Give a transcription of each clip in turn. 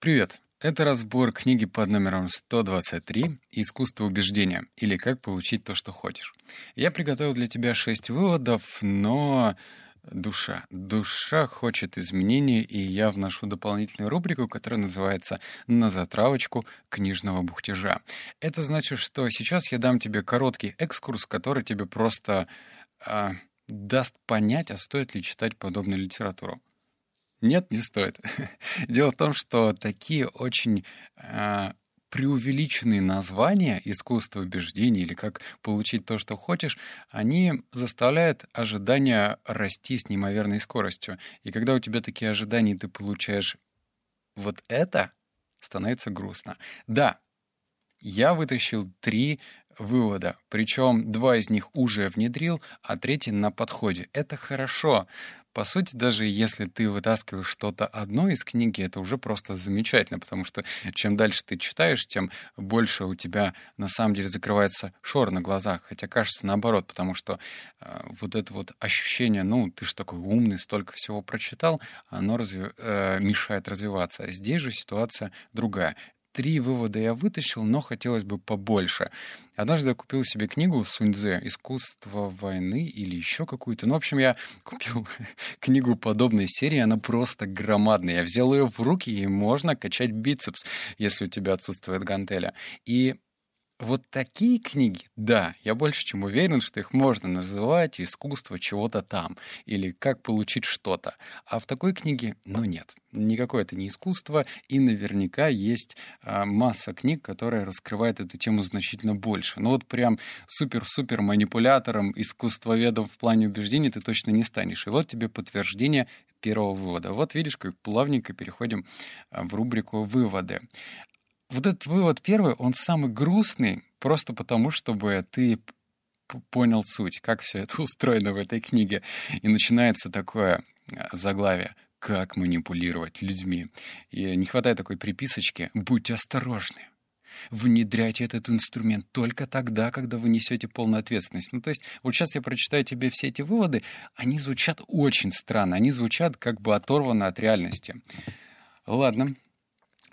Привет! Это разбор книги под номером 123 «Искусство убеждения» или «Как получить то, что хочешь». Я приготовил для тебя шесть выводов, но душа. Душа хочет изменений, и я вношу дополнительную рубрику, которая называется «На затравочку книжного бухтежа». Это значит, что сейчас я дам тебе короткий экскурс, который тебе просто а, даст понять, а стоит ли читать подобную литературу. Нет, не стоит. Дело в том, что такие очень э, преувеличенные названия искусства убеждений или как получить то, что хочешь, они заставляют ожидания расти с неимоверной скоростью. И когда у тебя такие ожидания, ты получаешь вот это, становится грустно. Да, я вытащил три вывода, причем два из них уже внедрил, а третий на подходе. Это хорошо. По сути, даже если ты вытаскиваешь что-то одно из книги, это уже просто замечательно, потому что чем дальше ты читаешь, тем больше у тебя на самом деле закрывается шор на глазах. Хотя кажется наоборот, потому что э, вот это вот ощущение, ну, ты же такой умный, столько всего прочитал, оно разви- э, мешает развиваться. Здесь же ситуация другая три вывода я вытащил, но хотелось бы побольше. Однажды я купил себе книгу Суньцзе «Искусство войны» или еще какую-то. Ну, в общем, я купил книгу подобной серии, она просто громадная. Я взял ее в руки, и можно качать бицепс, если у тебя отсутствует гантеля. И вот такие книги, да, я больше чем уверен, что их можно называть искусство чего-то там или как получить что-то. А в такой книге, ну нет, никакое это не искусство, и наверняка есть а, масса книг, которые раскрывают эту тему значительно больше. Ну вот прям супер-супер манипулятором, искусствоведом в плане убеждений ты точно не станешь. И вот тебе подтверждение первого вывода. Вот видишь, как плавненько переходим а, в рубрику «Выводы». Вот этот вывод первый, он самый грустный, просто потому, чтобы ты понял суть, как все это устроено в этой книге. И начинается такое э, заглавие «Как манипулировать людьми». И не хватает такой приписочки «Будьте осторожны». Внедряйте этот инструмент только тогда, когда вы несете полную ответственность. Ну, то есть, вот сейчас я прочитаю тебе все эти выводы, они звучат очень странно, они звучат как бы оторваны от реальности. Ладно.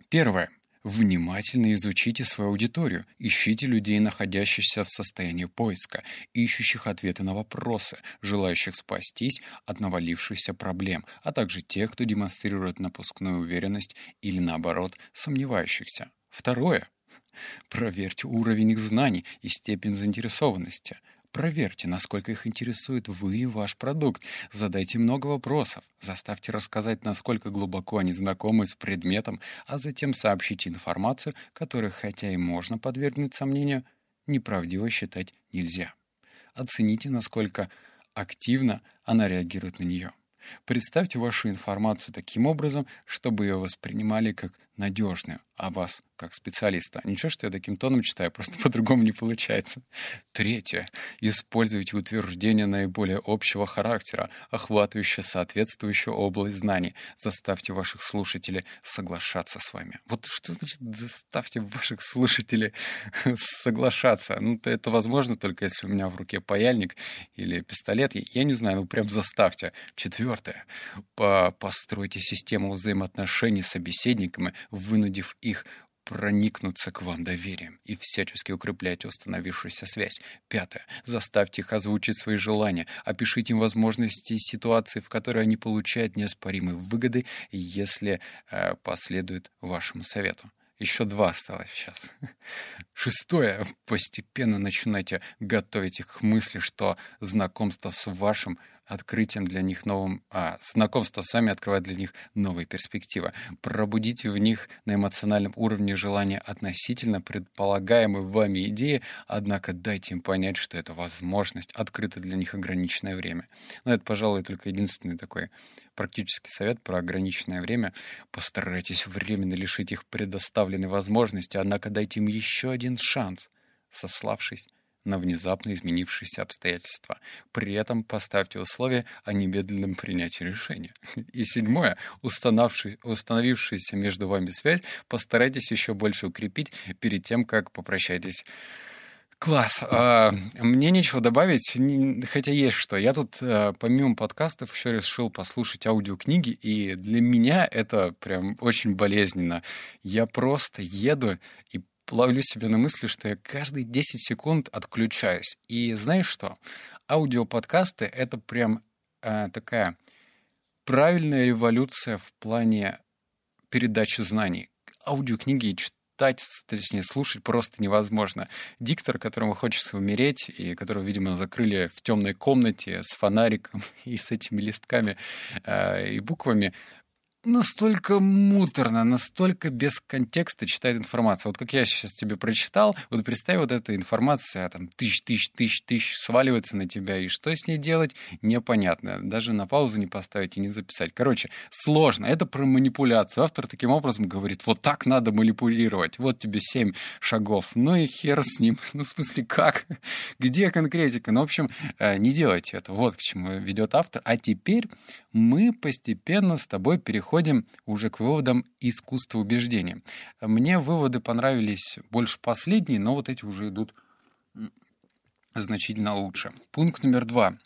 Первое. Внимательно изучите свою аудиторию, ищите людей, находящихся в состоянии поиска, ищущих ответы на вопросы, желающих спастись от навалившихся проблем, а также тех, кто демонстрирует напускную уверенность или, наоборот, сомневающихся. Второе. Проверьте уровень их знаний и степень заинтересованности. Проверьте, насколько их интересует вы и ваш продукт. Задайте много вопросов. Заставьте рассказать, насколько глубоко они знакомы с предметом, а затем сообщите информацию, которую, хотя и можно подвергнуть сомнению, неправдиво считать нельзя. Оцените, насколько активно она реагирует на нее. Представьте вашу информацию таким образом, чтобы ее воспринимали как надежную, а вас как специалиста. Ничего, что я таким тоном читаю, просто по-другому не получается. Третье. Используйте утверждения наиболее общего характера, охватывающие соответствующую область знаний. Заставьте ваших слушателей соглашаться с вами. Вот что значит заставьте ваших слушателей соглашаться? Ну, это возможно только если у меня в руке паяльник или пистолет. Я не знаю, ну прям заставьте. Четвертое. Постройте систему взаимоотношений с собеседниками, вынудив их проникнуться к вам доверием и всячески укрепляйте установившуюся связь. Пятое. Заставьте их озвучить свои желания. Опишите им возможности и ситуации, в которые они получают неоспоримые выгоды, если э, последуют вашему совету. Еще два осталось сейчас. Шестое. Постепенно начинайте готовить их к мысли, что знакомство с вашим открытием для них новым, а знакомство сами открывает для них новые перспективы. Пробудите в них на эмоциональном уровне желание относительно предполагаемой вами идеи, однако дайте им понять, что это возможность, открыта для них ограниченное время. Но это, пожалуй, только единственный такой практический совет про ограниченное время. Постарайтесь временно лишить их предоставленной возможности, однако дайте им еще один шанс, сославшись на внезапно изменившиеся обстоятельства. При этом поставьте условия о немедленном принятии решения. И седьмое. Установившуюся между вами связь постарайтесь еще больше укрепить перед тем, как попрощаетесь Класс. А, мне нечего добавить, хотя есть что. Я тут а, помимо подкастов еще решил послушать аудиокниги, и для меня это прям очень болезненно. Я просто еду и ловлю себя на мысли, что я каждые 10 секунд отключаюсь. И знаешь что? Аудиоподкасты — это прям а, такая правильная революция в плане передачи знаний. Аудиокниги читать, точнее, слушать просто невозможно. Диктор, которому хочется умереть, и которого, видимо, закрыли в темной комнате с фонариком и с этими листками э, и буквами, настолько муторно, настолько без контекста читает информацию. Вот как я сейчас тебе прочитал, вот представь, вот эта информация, там, тысяч, тысяч, тысяч, тысяч сваливается на тебя, и что с ней делать, непонятно. Даже на паузу не поставить и не записать. Короче, сложно. Это про манипуляцию. Автор таким образом говорит, вот так надо манипулировать. Вот тебе семь шагов. Ну и хер с ним. Ну, в смысле, как? Где конкретика? Ну, в общем, э, не делайте это. Вот к чему ведет автор. А теперь мы постепенно с тобой переходим уже к выводам искусства убеждения. Мне выводы понравились больше последние, но вот эти уже идут значительно лучше. Пункт номер два.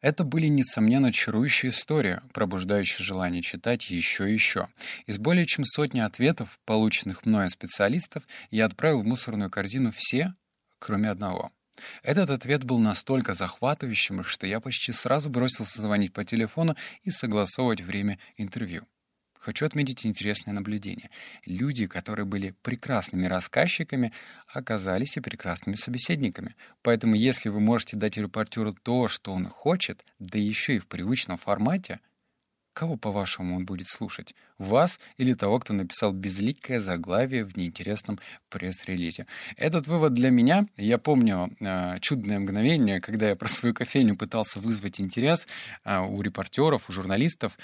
Это были, несомненно, чарующие истории, пробуждающие желание читать еще и еще. Из более чем сотни ответов, полученных мной от специалистов, я отправил в мусорную корзину все, кроме одного — этот ответ был настолько захватывающим, что я почти сразу бросился звонить по телефону и согласовывать время интервью. Хочу отметить интересное наблюдение. Люди, которые были прекрасными рассказчиками, оказались и прекрасными собеседниками. Поэтому если вы можете дать репортеру то, что он хочет, да еще и в привычном формате — Кого, по-вашему, он будет слушать? Вас или того, кто написал безликое заглавие в неинтересном пресс-релизе? Этот вывод для меня, я помню э, чудное мгновение, когда я про свою кофейню пытался вызвать интерес э, у репортеров, у журналистов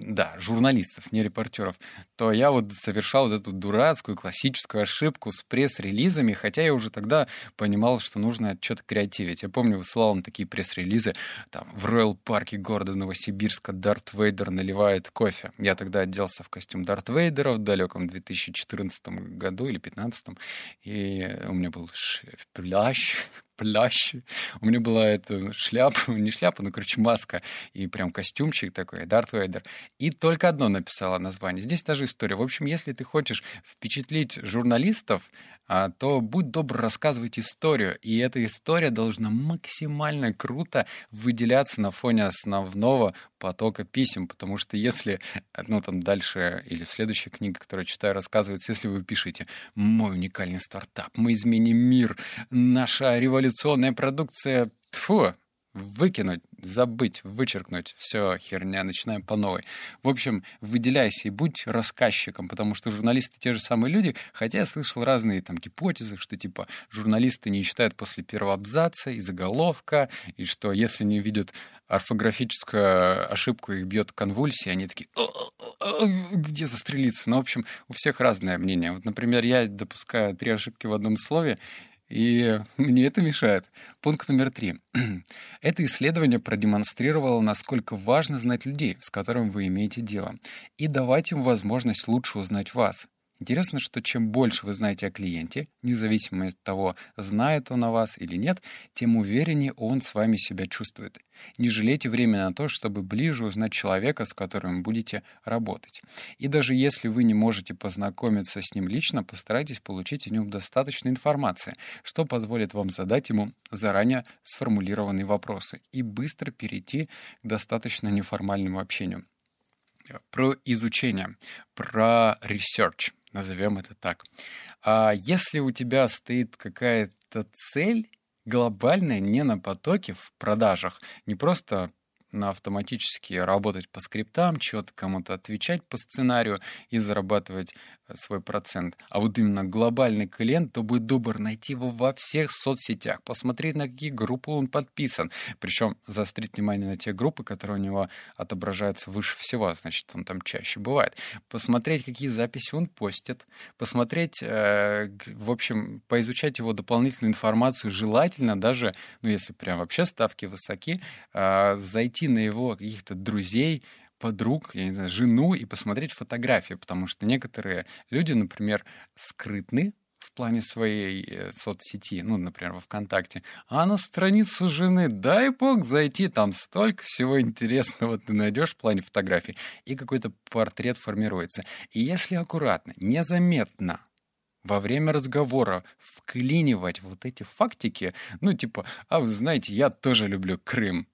да, журналистов, не репортеров, то я вот совершал вот эту дурацкую классическую ошибку с пресс-релизами, хотя я уже тогда понимал, что нужно что-то креативить. Я помню, высылал он такие пресс-релизы, там, в Роyal парке города Новосибирска Дарт Вейдер наливает кофе. Я тогда оделся в костюм Дарт Вейдера в далеком 2014 году или 2015, и у меня был плащ, плящ. У меня была эта шляпа, не шляпа, ну, короче, маска и прям костюмчик такой, Дарт Вейдер. И только одно написала название. Здесь та же история. В общем, если ты хочешь впечатлить журналистов, то будь добр рассказывать историю. И эта история должна максимально круто выделяться на фоне основного потока писем, потому что если, ну, там дальше, или следующая книга, которую я читаю, рассказывается, если вы пишете «Мой уникальный стартап, мы изменим мир, наша революционная продукция...» Тфу, выкинуть, забыть, вычеркнуть. Все, херня, начинаем по новой. В общем, выделяйся и будь рассказчиком, потому что журналисты те же самые люди, хотя я слышал разные там гипотезы, что типа журналисты не читают после первого абзаца и заголовка, и что если не видят орфографическую ошибку, их бьет конвульсия, они такие, где застрелиться? Ну, в общем, у всех разное мнение. Вот, например, я допускаю три ошибки в одном слове, и мне это мешает. Пункт номер три. Это исследование продемонстрировало, насколько важно знать людей, с которыми вы имеете дело, и давать им возможность лучше узнать вас. Интересно, что чем больше вы знаете о клиенте, независимо от того, знает он о вас или нет, тем увереннее он с вами себя чувствует. Не жалейте время на то, чтобы ближе узнать человека, с которым будете работать. И даже если вы не можете познакомиться с ним лично, постарайтесь получить о нем достаточно информации, что позволит вам задать ему заранее сформулированные вопросы и быстро перейти к достаточно неформальному общению. Про изучение, про research назовем это так. А если у тебя стоит какая-то цель глобальная, не на потоке в продажах, не просто на автоматически работать по скриптам, что-то кому-то отвечать по сценарию и зарабатывать свой процент. А вот именно глобальный клиент, то будет добр найти его во всех соцсетях, посмотреть, на какие группы он подписан. Причем заострить внимание на те группы, которые у него отображаются выше всего, значит, он там чаще бывает. Посмотреть, какие записи он постит, посмотреть, э, в общем, поизучать его дополнительную информацию, желательно даже, ну, если прям вообще ставки высоки, э, зайти на его каких-то друзей, подруг, я не знаю, жену и посмотреть фотографии, потому что некоторые люди, например, скрытны в плане своей э, соцсети, ну, например, во ВКонтакте, а на страницу жены, дай бог зайти, там столько всего интересного ты найдешь в плане фотографий, и какой-то портрет формируется. И если аккуратно, незаметно во время разговора вклинивать вот эти фактики, ну, типа, а вы знаете, я тоже люблю Крым.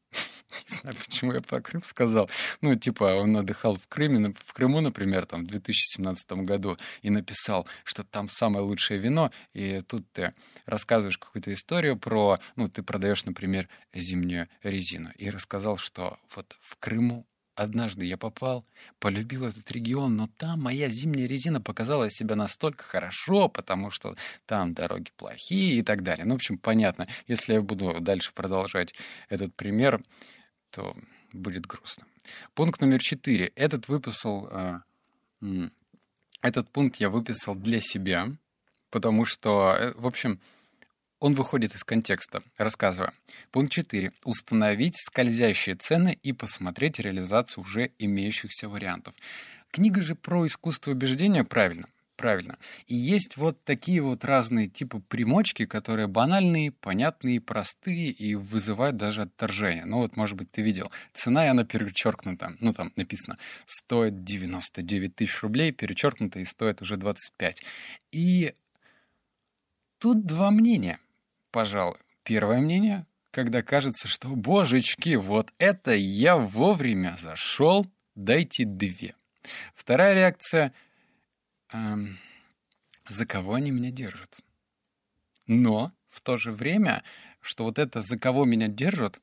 Не знаю, почему я про Крым сказал. Ну, типа, он отдыхал в Крыме, в Крыму, например, там, в 2017 году, и написал, что там самое лучшее вино, и тут ты рассказываешь какую-то историю про, ну, ты продаешь, например, зимнюю резину, и рассказал, что вот в Крыму Однажды я попал, полюбил этот регион, но там моя зимняя резина показала себя настолько хорошо, потому что там дороги плохие и так далее. Ну, в общем, понятно. Если я буду дальше продолжать этот пример, то будет грустно. Пункт номер четыре. Этот выписал... Э, этот пункт я выписал для себя, потому что, э, в общем, он выходит из контекста. Рассказываю. Пункт 4. Установить скользящие цены и посмотреть реализацию уже имеющихся вариантов. Книга же про искусство убеждения правильно. Правильно. И есть вот такие вот разные типы примочки, которые банальные, понятные, простые и вызывают даже отторжение. Ну вот, может быть, ты видел. Цена, и она перечеркнута. Ну, там написано, стоит 99 тысяч рублей, перечеркнуто и стоит уже 25. И тут два мнения пожалуй. Первое мнение, когда кажется, что, божечки, вот это я вовремя зашел, дайте две. Вторая реакция, эм, за кого они меня держат? Но в то же время, что вот это «за кого меня держат»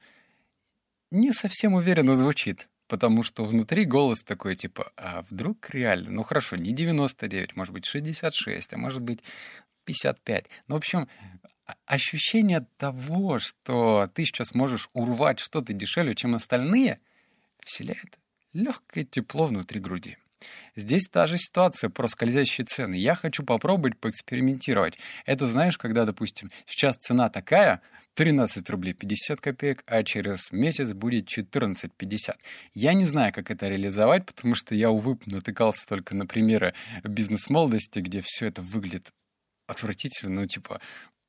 не совсем уверенно звучит. Потому что внутри голос такой, типа, а вдруг реально? Ну хорошо, не 99, может быть 66, а может быть 55. Ну, в общем, ощущение того, что ты сейчас можешь урвать что-то дешевле, чем остальные, вселяет легкое тепло внутри груди. Здесь та же ситуация про скользящие цены. Я хочу попробовать поэкспериментировать. Это знаешь, когда, допустим, сейчас цена такая, 13 рублей 50 копеек, а через месяц будет 14,50. Я не знаю, как это реализовать, потому что я, увы, натыкался только на примеры бизнес-молодости, где все это выглядит отвратительно, ну, типа,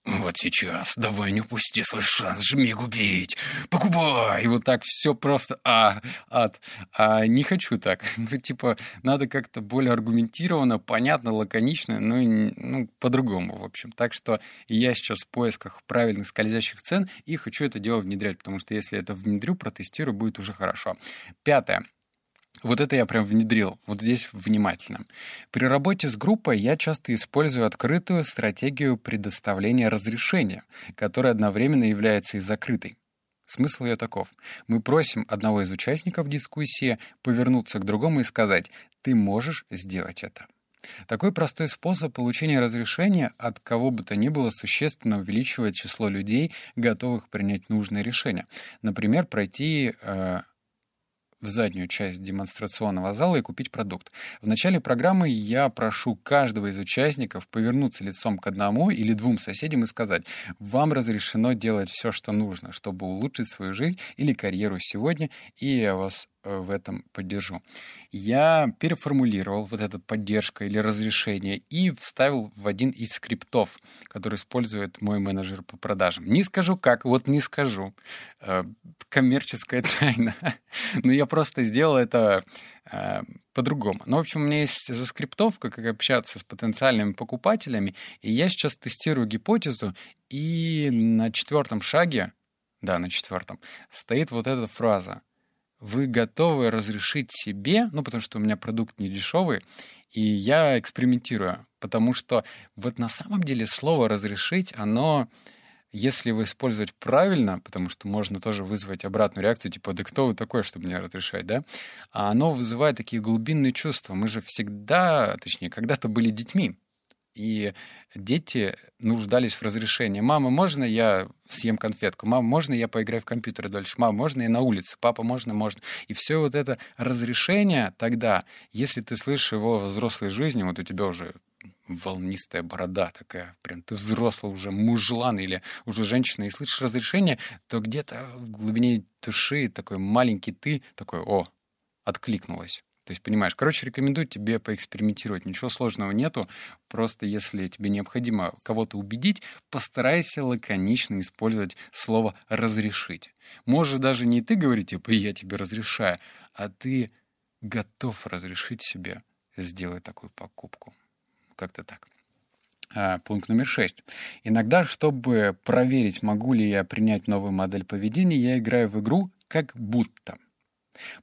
вот сейчас, давай не упусти свой шанс, жми купить, покупай. И вот так все просто, а, ад. А не хочу так. Ну, типа, надо как-то более аргументированно, понятно, лаконично, ну, ну, по-другому, в общем. Так что я сейчас в поисках правильных скользящих цен и хочу это дело внедрять, потому что если это внедрю, протестирую, будет уже хорошо. Пятое. Вот это я прям внедрил, вот здесь внимательно. При работе с группой я часто использую открытую стратегию предоставления разрешения, которая одновременно является и закрытой. Смысл ее таков. Мы просим одного из участников дискуссии повернуться к другому и сказать «ты можешь сделать это». Такой простой способ получения разрешения от кого бы то ни было существенно увеличивает число людей, готовых принять нужное решение. Например, пройти э, в заднюю часть демонстрационного зала и купить продукт. В начале программы я прошу каждого из участников повернуться лицом к одному или двум соседям и сказать, вам разрешено делать все, что нужно, чтобы улучшить свою жизнь или карьеру сегодня, и я вас в этом поддержу. Я переформулировал вот эту поддержка или разрешение и вставил в один из скриптов, который использует мой менеджер по продажам. Не скажу как, вот не скажу. Э, коммерческая тайна. Но я просто сделал это э, по-другому. Ну, в общем, у меня есть заскриптовка, как общаться с потенциальными покупателями, и я сейчас тестирую гипотезу, и на четвертом шаге, да, на четвертом, стоит вот эта фраза — вы готовы разрешить себе, ну, потому что у меня продукт не дешевый, и я экспериментирую, потому что вот на самом деле слово «разрешить», оно, если его использовать правильно, потому что можно тоже вызвать обратную реакцию, типа «да кто вы такой, чтобы мне разрешать», да? А оно вызывает такие глубинные чувства. Мы же всегда, точнее, когда-то были детьми, и дети нуждались в разрешении. «Мама, можно я съем конфетку? Мама, можно я поиграю в компьютер дальше? Мама, можно я на улице? Папа, можно? Можно?» И все вот это разрешение тогда, если ты слышишь его в взрослой жизни, вот у тебя уже волнистая борода такая, прям ты взрослый уже мужлан или уже женщина, и слышишь разрешение, то где-то в глубине души такой маленький ты такой, о, откликнулась. То есть, понимаешь, короче, рекомендую тебе поэкспериментировать. Ничего сложного нету. Просто если тебе необходимо кого-то убедить, постарайся лаконично использовать слово «разрешить». Может даже не ты говорить, типа «я тебе разрешаю», а ты готов разрешить себе сделать такую покупку. Как-то так. А, пункт номер шесть. Иногда, чтобы проверить, могу ли я принять новую модель поведения, я играю в игру как будто.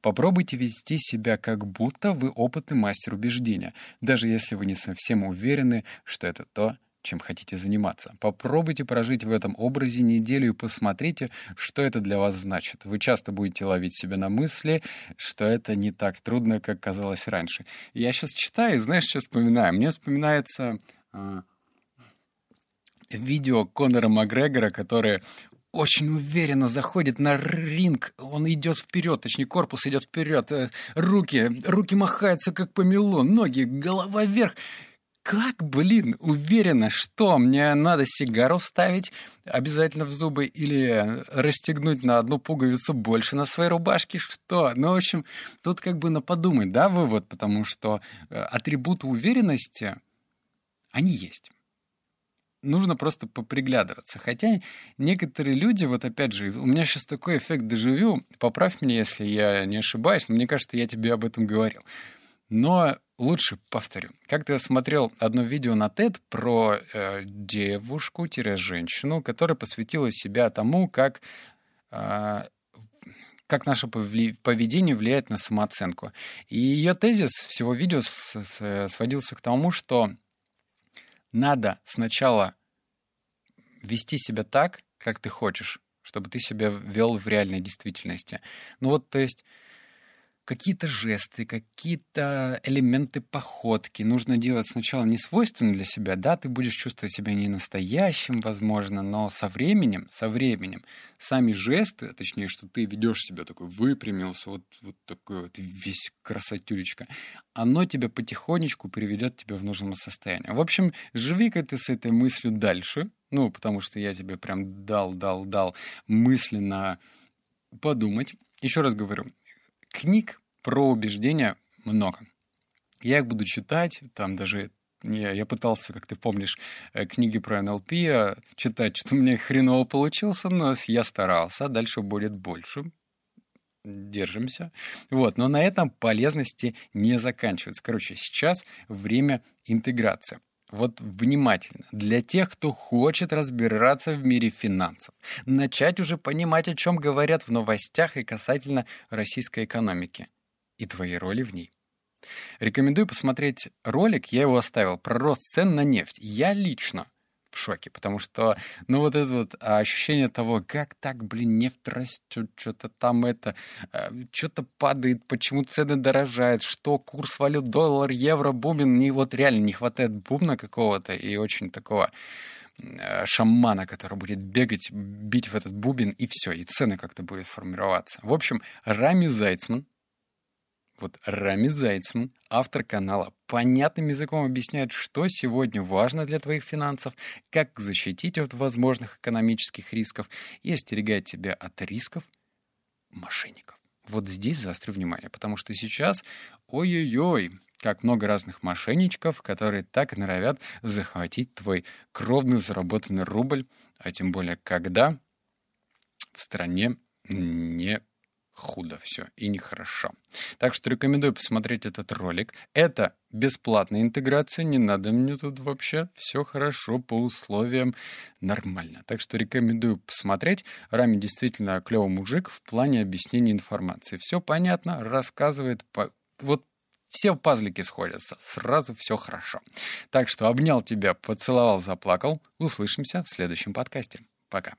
Попробуйте вести себя как будто вы опытный мастер убеждения, даже если вы не совсем уверены, что это то, чем хотите заниматься. Попробуйте прожить в этом образе неделю и посмотрите, что это для вас значит. Вы часто будете ловить себя на мысли, что это не так трудно, как казалось раньше. Я сейчас читаю, знаешь, что вспоминаю? Мне вспоминается э, видео Конора Макгрегора, которое очень уверенно заходит на ринг. Он идет вперед, точнее, корпус идет вперед. Э, руки, руки махаются, как помело, ноги, голова вверх. Как, блин, уверенно, что мне надо сигару вставить обязательно в зубы или расстегнуть на одну пуговицу больше на своей рубашке, что? Ну, в общем, тут как бы на подумать, да, вывод, потому что э, атрибуты уверенности, они есть нужно просто поприглядываться. Хотя некоторые люди, вот опять же, у меня сейчас такой эффект дежавю, поправь меня, если я не ошибаюсь, но мне кажется, я тебе об этом говорил. Но лучше повторю. Как-то я смотрел одно видео на TED про э, девушку-женщину, которая посвятила себя тому, как, э, как наше поведение влияет на самооценку. И ее тезис всего видео сводился к тому, что надо сначала вести себя так, как ты хочешь, чтобы ты себя вел в реальной действительности. Ну вот, то есть какие-то жесты, какие-то элементы походки нужно делать сначала не свойственны для себя, да, ты будешь чувствовать себя не настоящим, возможно, но со временем, со временем сами жесты, точнее, что ты ведешь себя такой, выпрямился, вот, вот такой вот весь красотюлечка, оно тебя потихонечку приведет тебя в нужное состояние. В общем, живи-ка ты с этой мыслью дальше, ну, потому что я тебе прям дал, дал, дал мысленно подумать. Еще раз говорю, книг про убеждения много. Я их буду читать, там даже я, я пытался, как ты помнишь, э, книги про НЛП э, читать, что у меня хреново получился, но я старался, а дальше будет больше. Держимся. Вот, но на этом полезности не заканчиваются. Короче, сейчас время интеграции вот внимательно, для тех, кто хочет разбираться в мире финансов, начать уже понимать, о чем говорят в новостях и касательно российской экономики и твоей роли в ней. Рекомендую посмотреть ролик, я его оставил, про рост цен на нефть. Я лично в шоке, потому что, ну, вот это вот ощущение того, как так, блин, нефть растет, что-то там это, э, что-то падает, почему цены дорожают, что курс валют, доллар, евро, бубен, не, вот реально не хватает бубна какого-то и очень такого э, шамана, который будет бегать, бить в этот бубен, и все, и цены как-то будут формироваться. В общем, Рами Зайцман, вот Рами Зайцман, автор канала, понятным языком объясняет, что сегодня важно для твоих финансов, как защитить от возможных экономических рисков и остерегать тебя от рисков мошенников. Вот здесь заострю внимание, потому что сейчас, ой-ой-ой, как много разных мошенничков, которые так и норовят захватить твой кровно заработанный рубль, а тем более когда в стране не худо все и нехорошо. Так что рекомендую посмотреть этот ролик. Это бесплатная интеграция, не надо мне тут вообще. Все хорошо по условиям нормально. Так что рекомендую посмотреть. Рами действительно клевый мужик в плане объяснения информации. Все понятно, рассказывает по... вот все пазлики сходятся, сразу все хорошо. Так что обнял тебя, поцеловал, заплакал. Услышимся в следующем подкасте. Пока.